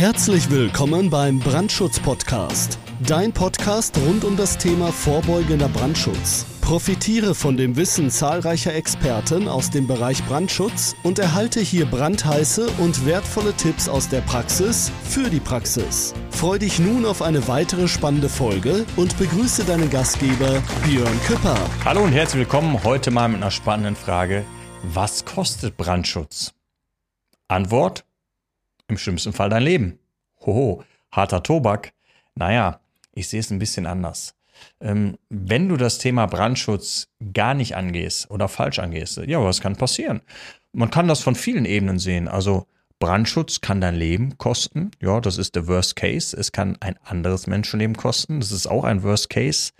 Herzlich willkommen beim Brandschutz-Podcast. Dein Podcast rund um das Thema vorbeugender Brandschutz. Profitiere von dem Wissen zahlreicher Experten aus dem Bereich Brandschutz und erhalte hier brandheiße und wertvolle Tipps aus der Praxis für die Praxis. Freu dich nun auf eine weitere spannende Folge und begrüße deinen Gastgeber Björn Küpper. Hallo und herzlich willkommen heute mal mit einer spannenden Frage. Was kostet Brandschutz? Antwort? Im schlimmsten Fall dein Leben. Hoho, harter Tobak. Naja, ich sehe es ein bisschen anders. Ähm, wenn du das Thema Brandschutz gar nicht angehst oder falsch angehst, ja, was kann passieren? Man kann das von vielen Ebenen sehen. Also Brandschutz kann dein Leben kosten. Ja, das ist der Worst Case. Es kann ein anderes Menschenleben kosten. Das ist auch ein Worst Case.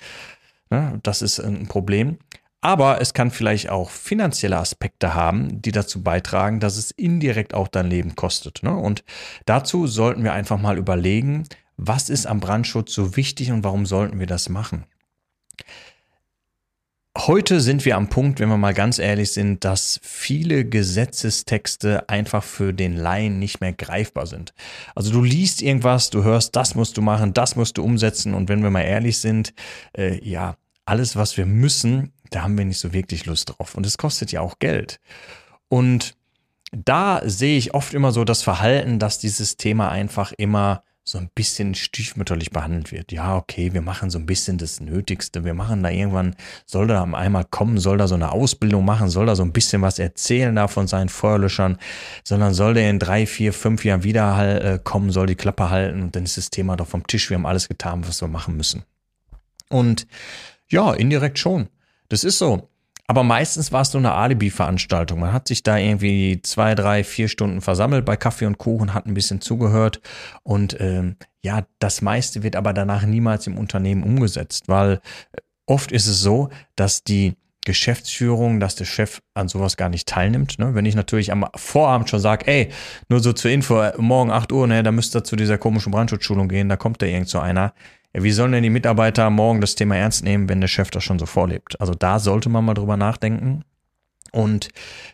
Ja, das ist ein Problem. Aber es kann vielleicht auch finanzielle Aspekte haben, die dazu beitragen, dass es indirekt auch dein Leben kostet. Ne? Und dazu sollten wir einfach mal überlegen, was ist am Brandschutz so wichtig und warum sollten wir das machen? Heute sind wir am Punkt, wenn wir mal ganz ehrlich sind, dass viele Gesetzestexte einfach für den Laien nicht mehr greifbar sind. Also du liest irgendwas, du hörst, das musst du machen, das musst du umsetzen und wenn wir mal ehrlich sind, äh, ja, alles, was wir müssen, da haben wir nicht so wirklich Lust drauf. Und es kostet ja auch Geld. Und da sehe ich oft immer so das Verhalten, dass dieses Thema einfach immer so ein bisschen stiefmütterlich behandelt wird. Ja, okay, wir machen so ein bisschen das Nötigste. Wir machen da irgendwann, soll da einmal kommen, soll da so eine Ausbildung machen, soll da so ein bisschen was erzählen da von seinen Feuerlöschern, sondern soll der in drei, vier, fünf Jahren wieder äh, kommen, soll die Klappe halten und dann ist das Thema doch vom Tisch. Wir haben alles getan, was wir machen müssen. Und ja, indirekt schon. Das ist so. Aber meistens war es nur eine Alibi-Veranstaltung. Man hat sich da irgendwie zwei, drei, vier Stunden versammelt bei Kaffee und Kuchen, hat ein bisschen zugehört und ähm, ja, das meiste wird aber danach niemals im Unternehmen umgesetzt, weil äh, oft ist es so, dass die Geschäftsführung, dass der Chef an sowas gar nicht teilnimmt. Ne? Wenn ich natürlich am Vorabend schon sage, ey, nur so zur Info, morgen 8 Uhr, ne, da müsst ihr zu dieser komischen Brandschutzschulung gehen, da kommt da irgend so einer. Ja, wie sollen denn die Mitarbeiter morgen das Thema ernst nehmen, wenn der Chef das schon so vorlebt? Also da sollte man mal drüber nachdenken. Und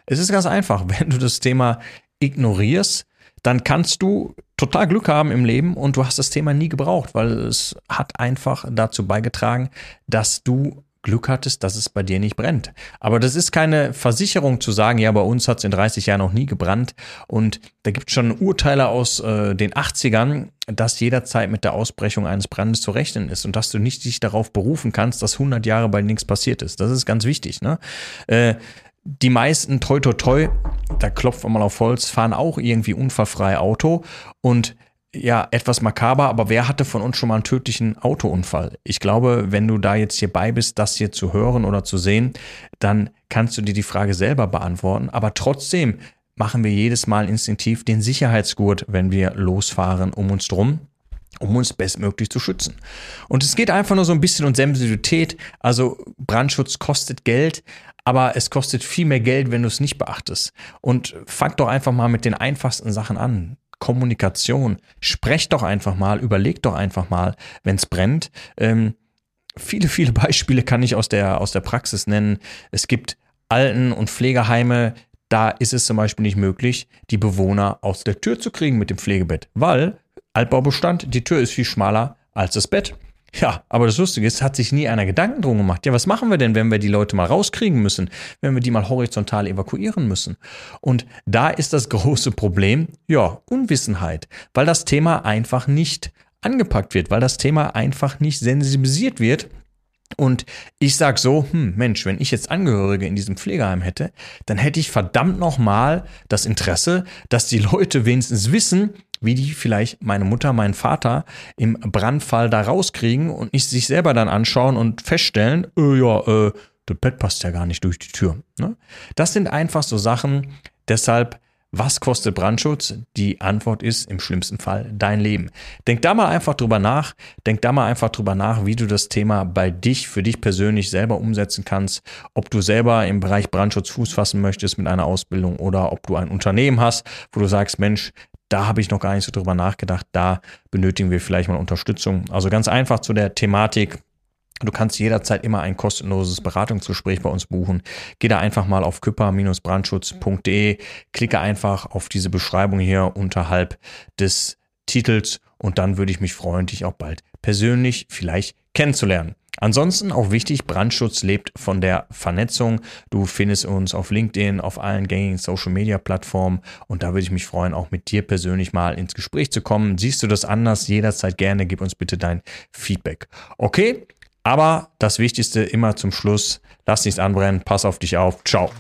es ist ganz einfach, wenn du das Thema ignorierst, dann kannst du total Glück haben im Leben und du hast das Thema nie gebraucht, weil es hat einfach dazu beigetragen, dass du Glück hattest, dass es bei dir nicht brennt. Aber das ist keine Versicherung zu sagen, ja, bei uns hat es in 30 Jahren noch nie gebrannt. Und da gibt es schon Urteile aus äh, den 80ern, dass jederzeit mit der Ausbrechung eines Brandes zu rechnen ist und dass du nicht dich darauf berufen kannst, dass 100 Jahre bei nichts passiert ist. Das ist ganz wichtig. Ne? Äh, die meisten, toi, toi, toi, da klopft man mal auf Holz, fahren auch irgendwie unfallfrei Auto und ja, etwas makaber, aber wer hatte von uns schon mal einen tödlichen Autounfall? Ich glaube, wenn du da jetzt hierbei bist, das hier zu hören oder zu sehen, dann kannst du dir die Frage selber beantworten. Aber trotzdem machen wir jedes Mal instinktiv den Sicherheitsgurt, wenn wir losfahren um uns drum um uns bestmöglich zu schützen. Und es geht einfach nur so ein bisschen um Sensibilität. Also Brandschutz kostet Geld, aber es kostet viel mehr Geld, wenn du es nicht beachtest. Und fang doch einfach mal mit den einfachsten Sachen an. Kommunikation. Sprecht doch einfach mal, überlegt doch einfach mal, wenn es brennt. Ähm, viele, viele Beispiele kann ich aus der, aus der Praxis nennen. Es gibt Alten- und Pflegeheime, da ist es zum Beispiel nicht möglich, die Bewohner aus der Tür zu kriegen mit dem Pflegebett, weil Altbaubestand, die Tür ist viel schmaler als das Bett. Ja, aber das Lustige ist, hat sich nie einer Gedanken drum gemacht. Ja, was machen wir denn, wenn wir die Leute mal rauskriegen müssen, wenn wir die mal horizontal evakuieren müssen? Und da ist das große Problem, ja, Unwissenheit, weil das Thema einfach nicht angepackt wird, weil das Thema einfach nicht sensibilisiert wird und ich sag so, hm, Mensch, wenn ich jetzt Angehörige in diesem Pflegeheim hätte, dann hätte ich verdammt nochmal das Interesse, dass die Leute wenigstens wissen, wie die vielleicht meine Mutter, meinen Vater im Brandfall da rauskriegen und nicht sich selber dann anschauen und feststellen, äh, ja, äh, das Bett passt ja gar nicht durch die Tür. Ne? Das sind einfach so Sachen, deshalb was kostet Brandschutz? Die Antwort ist im schlimmsten Fall dein Leben. Denk da mal einfach drüber nach. Denk da mal einfach drüber nach, wie du das Thema bei dich, für dich persönlich selber umsetzen kannst. Ob du selber im Bereich Brandschutz Fuß fassen möchtest mit einer Ausbildung oder ob du ein Unternehmen hast, wo du sagst, Mensch, da habe ich noch gar nicht so drüber nachgedacht. Da benötigen wir vielleicht mal Unterstützung. Also ganz einfach zu der Thematik Du kannst jederzeit immer ein kostenloses Beratungsgespräch bei uns buchen. Geh da einfach mal auf küpper-brandschutz.de, klicke einfach auf diese Beschreibung hier unterhalb des Titels und dann würde ich mich freuen, dich auch bald persönlich vielleicht kennenzulernen. Ansonsten auch wichtig, Brandschutz lebt von der Vernetzung. Du findest uns auf LinkedIn, auf allen gängigen Social Media Plattformen und da würde ich mich freuen, auch mit dir persönlich mal ins Gespräch zu kommen. Siehst du das anders? Jederzeit gerne, gib uns bitte dein Feedback. Okay, aber das Wichtigste immer zum Schluss, lass nichts anbrennen, pass auf dich auf, ciao.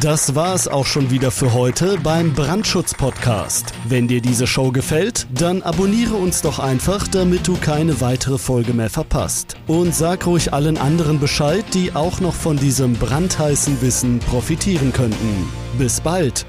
Das war es auch schon wieder für heute beim Brandschutz-Podcast. Wenn dir diese Show gefällt, dann abonniere uns doch einfach, damit du keine weitere Folge mehr verpasst. Und sag ruhig allen anderen Bescheid, die auch noch von diesem brandheißen Wissen profitieren könnten. Bis bald!